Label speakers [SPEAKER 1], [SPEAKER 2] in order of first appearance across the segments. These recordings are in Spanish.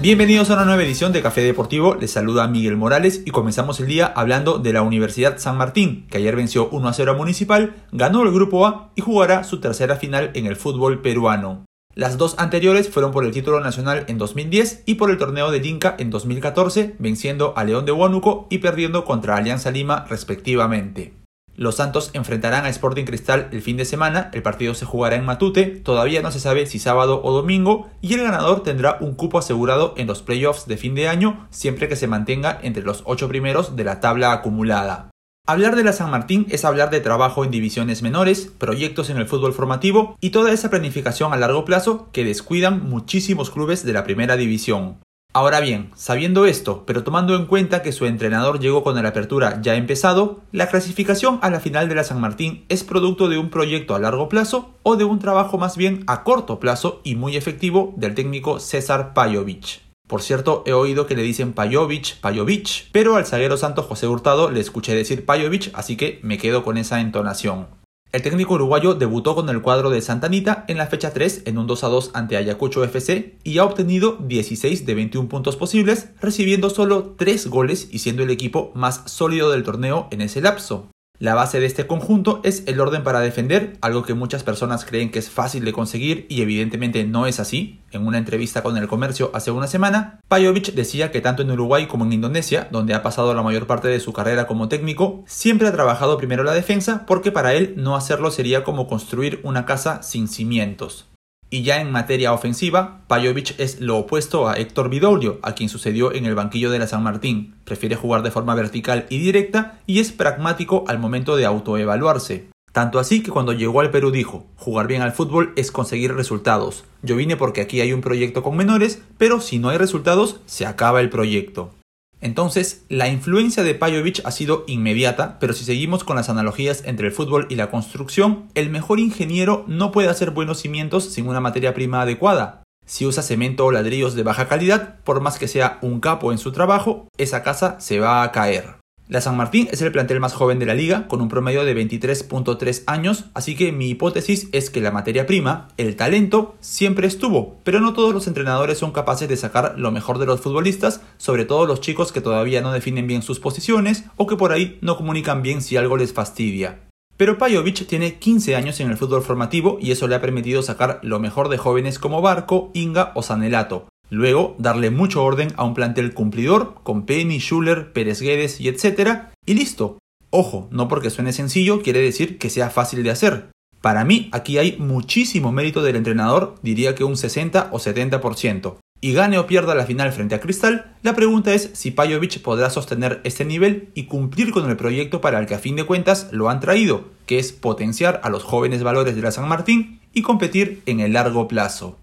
[SPEAKER 1] Bienvenidos a una nueva edición de Café Deportivo, les saluda Miguel Morales y comenzamos el día hablando de la Universidad San Martín, que ayer venció 1 a 0 a Municipal, ganó el Grupo A y jugará su tercera final en el fútbol peruano. Las dos anteriores fueron por el título nacional en 2010 y por el torneo de Inca en 2014, venciendo a León de Huánuco y perdiendo contra Alianza Lima respectivamente. Los Santos enfrentarán a Sporting Cristal el fin de semana, el partido se jugará en Matute, todavía no se sabe si sábado o domingo, y el ganador tendrá un cupo asegurado en los playoffs de fin de año, siempre que se mantenga entre los ocho primeros de la tabla acumulada. Hablar de la San Martín es hablar de trabajo en divisiones menores, proyectos en el fútbol formativo y toda esa planificación a largo plazo que descuidan muchísimos clubes de la primera división. Ahora bien, sabiendo esto, pero tomando en cuenta que su entrenador llegó con la apertura ya empezado, la clasificación a la final de la San Martín es producto de un proyecto a largo plazo o de un trabajo más bien a corto plazo y muy efectivo del técnico César Pajovic. Por cierto, he oído que le dicen Pajovic, Pajovic, pero al zaguero santo José Hurtado le escuché decir Pajovic, así que me quedo con esa entonación. El técnico uruguayo debutó con el cuadro de Santanita en la fecha 3 en un 2 a 2 ante Ayacucho FC y ha obtenido 16 de 21 puntos posibles, recibiendo solo 3 goles y siendo el equipo más sólido del torneo en ese lapso. La base de este conjunto es el orden para defender, algo que muchas personas creen que es fácil de conseguir y evidentemente no es así. En una entrevista con el comercio hace una semana, Pajovic decía que tanto en Uruguay como en Indonesia, donde ha pasado la mayor parte de su carrera como técnico, siempre ha trabajado primero la defensa porque para él no hacerlo sería como construir una casa sin cimientos. Y ya en materia ofensiva, Pajovic es lo opuesto a Héctor Vidoglio, a quien sucedió en el banquillo de la San Martín. Prefiere jugar de forma vertical y directa y es pragmático al momento de autoevaluarse. Tanto así que cuando llegó al Perú dijo, jugar bien al fútbol es conseguir resultados. Yo vine porque aquí hay un proyecto con menores, pero si no hay resultados, se acaba el proyecto. Entonces, la influencia de Pajovic ha sido inmediata, pero si seguimos con las analogías entre el fútbol y la construcción, el mejor ingeniero no puede hacer buenos cimientos sin una materia prima adecuada. Si usa cemento o ladrillos de baja calidad, por más que sea un capo en su trabajo, esa casa se va a caer. La San Martín es el plantel más joven de la liga, con un promedio de 23.3 años, así que mi hipótesis es que la materia prima, el talento, siempre estuvo, pero no todos los entrenadores son capaces de sacar lo mejor de los futbolistas, sobre todo los chicos que todavía no definen bien sus posiciones o que por ahí no comunican bien si algo les fastidia. Pero Pajovic tiene 15 años en el fútbol formativo y eso le ha permitido sacar lo mejor de jóvenes como Barco, Inga o Sanelato, Luego, darle mucho orden a un plantel cumplidor con Penny, Schuller, Pérez Guedes y etc. Y listo. Ojo, no porque suene sencillo quiere decir que sea fácil de hacer. Para mí, aquí hay muchísimo mérito del entrenador, diría que un 60 o 70%. Y gane o pierda la final frente a Cristal, la pregunta es si Pajovic podrá sostener este nivel y cumplir con el proyecto para el que a fin de cuentas lo han traído, que es potenciar a los jóvenes valores de la San Martín y competir en el largo plazo.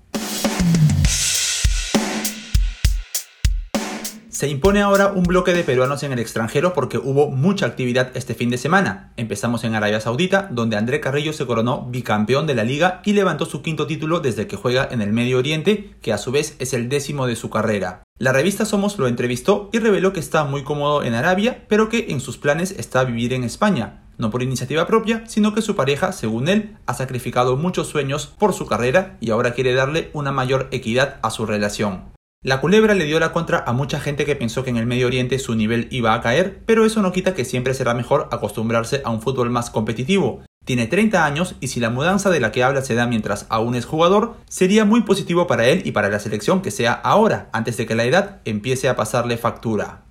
[SPEAKER 1] Se impone ahora un bloque de peruanos en el extranjero porque hubo mucha actividad este fin de semana. Empezamos en Arabia Saudita, donde André Carrillo se coronó bicampeón de la liga y levantó su quinto título desde que juega en el Medio Oriente, que a su vez es el décimo de su carrera. La revista Somos lo entrevistó y reveló que está muy cómodo en Arabia, pero que en sus planes está vivir en España. No por iniciativa propia, sino que su pareja, según él, ha sacrificado muchos sueños por su carrera y ahora quiere darle una mayor equidad a su relación. La culebra le dio la contra a mucha gente que pensó que en el Medio Oriente su nivel iba a caer, pero eso no quita que siempre será mejor acostumbrarse a un fútbol más competitivo. Tiene 30 años y si la mudanza de la que habla se da mientras aún es jugador, sería muy positivo para él y para la selección que sea ahora, antes de que la edad empiece a pasarle factura.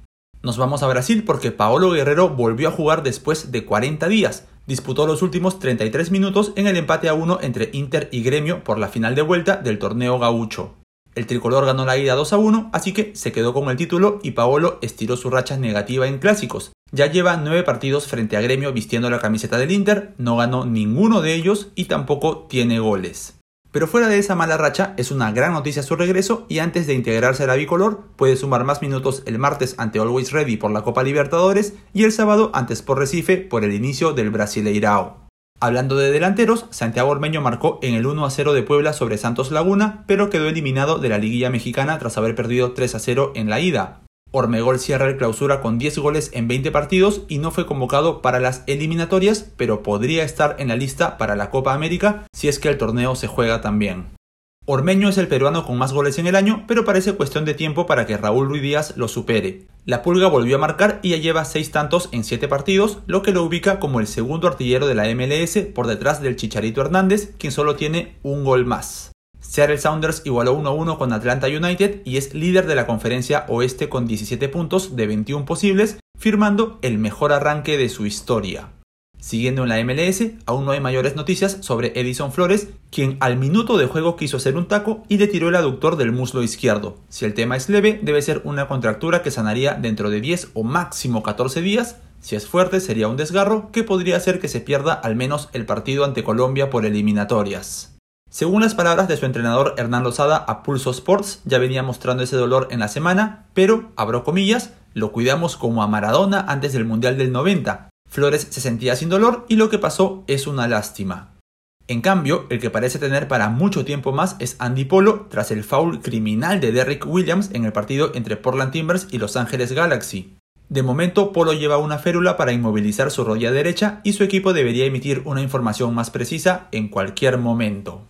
[SPEAKER 1] Nos vamos a Brasil porque Paolo Guerrero volvió a jugar después de 40 días. Disputó los últimos 33 minutos en el empate a 1 entre Inter y Gremio por la final de vuelta del torneo gaucho. El tricolor ganó la ida 2 a 1, así que se quedó con el título y Paolo estiró su racha negativa en clásicos. Ya lleva 9 partidos frente a Gremio vistiendo la camiseta del Inter, no ganó ninguno de ellos y tampoco tiene goles. Pero fuera de esa mala racha, es una gran noticia su regreso y antes de integrarse a la bicolor, puede sumar más minutos el martes ante Always Ready por la Copa Libertadores y el sábado ante Sport Recife por el inicio del Brasileirao. Hablando de delanteros, Santiago Ormeño marcó en el 1 a 0 de Puebla sobre Santos Laguna, pero quedó eliminado de la liguilla mexicana tras haber perdido 3 a 0 en la ida. Ormegol cierra el clausura con 10 goles en 20 partidos y no fue convocado para las eliminatorias, pero podría estar en la lista para la Copa América si es que el torneo se juega también. Ormeño es el peruano con más goles en el año, pero parece cuestión de tiempo para que Raúl Ruiz Díaz lo supere. La Pulga volvió a marcar y ya lleva 6 tantos en 7 partidos, lo que lo ubica como el segundo artillero de la MLS por detrás del Chicharito Hernández, quien solo tiene un gol más. Seattle Sounders igualó 1-1 con Atlanta United y es líder de la conferencia oeste con 17 puntos de 21 posibles, firmando el mejor arranque de su historia. Siguiendo en la MLS, aún no hay mayores noticias sobre Edison Flores, quien al minuto de juego quiso hacer un taco y le tiró el aductor del muslo izquierdo. Si el tema es leve, debe ser una contractura que sanaría dentro de 10 o máximo 14 días. Si es fuerte, sería un desgarro que podría hacer que se pierda al menos el partido ante Colombia por eliminatorias. Según las palabras de su entrenador Hernán Lozada a Pulso Sports, ya venía mostrando ese dolor en la semana, pero, abro comillas, lo cuidamos como a Maradona antes del Mundial del 90, Flores se sentía sin dolor y lo que pasó es una lástima. En cambio, el que parece tener para mucho tiempo más es Andy Polo tras el foul criminal de Derrick Williams en el partido entre Portland Timbers y Los Ángeles Galaxy. De momento, Polo lleva una férula para inmovilizar su rodilla derecha y su equipo debería emitir una información más precisa en cualquier momento.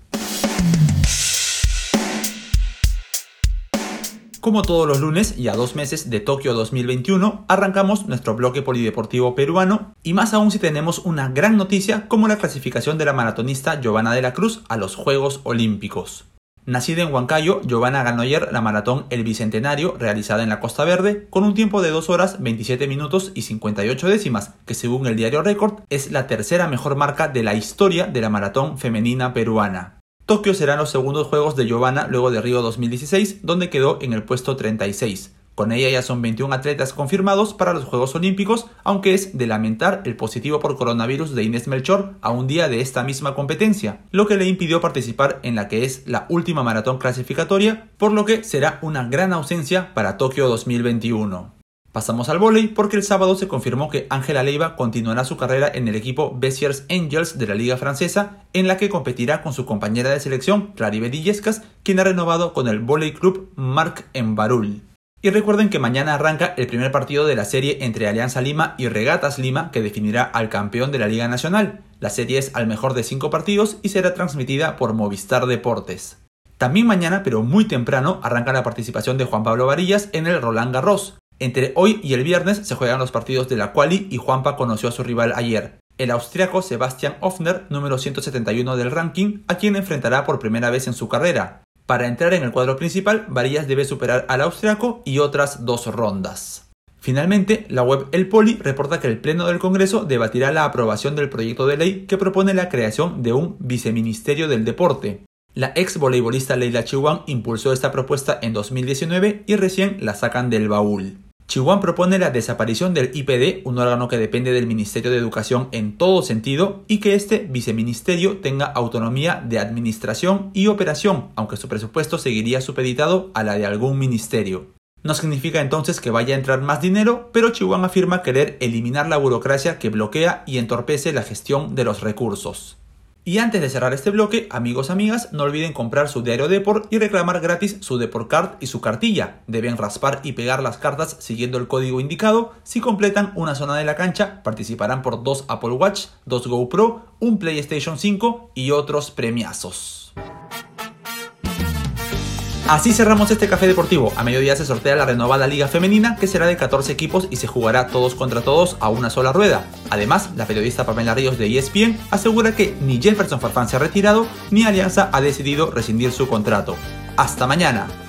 [SPEAKER 1] Como todos los lunes y a dos meses de Tokio 2021, arrancamos nuestro bloque polideportivo peruano y más aún si tenemos una gran noticia como la clasificación de la maratonista Giovanna de la Cruz a los Juegos Olímpicos. Nacida en Huancayo, Giovanna ganó ayer la maratón El Bicentenario realizada en la Costa Verde con un tiempo de 2 horas 27 minutos y 58 décimas, que según el diario Record es la tercera mejor marca de la historia de la maratón femenina peruana. Tokio serán los segundos juegos de Giovanna luego de Río 2016, donde quedó en el puesto 36. Con ella ya son 21 atletas confirmados para los Juegos Olímpicos, aunque es de lamentar el positivo por coronavirus de Inés Melchor a un día de esta misma competencia, lo que le impidió participar en la que es la última maratón clasificatoria, por lo que será una gran ausencia para Tokio 2021. Pasamos al vóley porque el sábado se confirmó que Ángela Leiva continuará su carrera en el equipo Bessiers Angels de la Liga Francesa, en la que competirá con su compañera de selección, Claribel Illescas, quien ha renovado con el Volley Club Marc Embarul. Y recuerden que mañana arranca el primer partido de la serie entre Alianza Lima y Regatas Lima que definirá al campeón de la Liga Nacional. La serie es al mejor de cinco partidos y será transmitida por Movistar Deportes. También mañana, pero muy temprano, arranca la participación de Juan Pablo Varillas en el Roland Garros. Entre hoy y el viernes se juegan los partidos de la quali y Juanpa conoció a su rival ayer, el austriaco Sebastian Hoffner, número 171 del ranking, a quien enfrentará por primera vez en su carrera. Para entrar en el cuadro principal, Varillas debe superar al austriaco y otras dos rondas. Finalmente, la web El Poli reporta que el Pleno del Congreso debatirá la aprobación del proyecto de ley que propone la creación de un viceministerio del deporte. La ex voleibolista Leila Chihuahua impulsó esta propuesta en 2019 y recién la sacan del baúl. Chihuahua propone la desaparición del IPD, un órgano que depende del Ministerio de Educación en todo sentido, y que este viceministerio tenga autonomía de administración y operación, aunque su presupuesto seguiría supeditado a la de algún ministerio. No significa entonces que vaya a entrar más dinero, pero Chihuahua afirma querer eliminar la burocracia que bloquea y entorpece la gestión de los recursos. Y antes de cerrar este bloque, amigos amigas, no olviden comprar su diario Deport y reclamar gratis su Deport Card y su cartilla. Deben raspar y pegar las cartas siguiendo el código indicado. Si completan una zona de la cancha, participarán por dos Apple Watch, dos GoPro, un PlayStation 5 y otros premiazos. Así cerramos este café deportivo. A mediodía se sortea la renovada Liga Femenina, que será de 14 equipos y se jugará todos contra todos a una sola rueda. Además, la periodista Pamela Ríos de ESPN asegura que ni Jefferson Farfán se ha retirado, ni Alianza ha decidido rescindir su contrato. ¡Hasta mañana!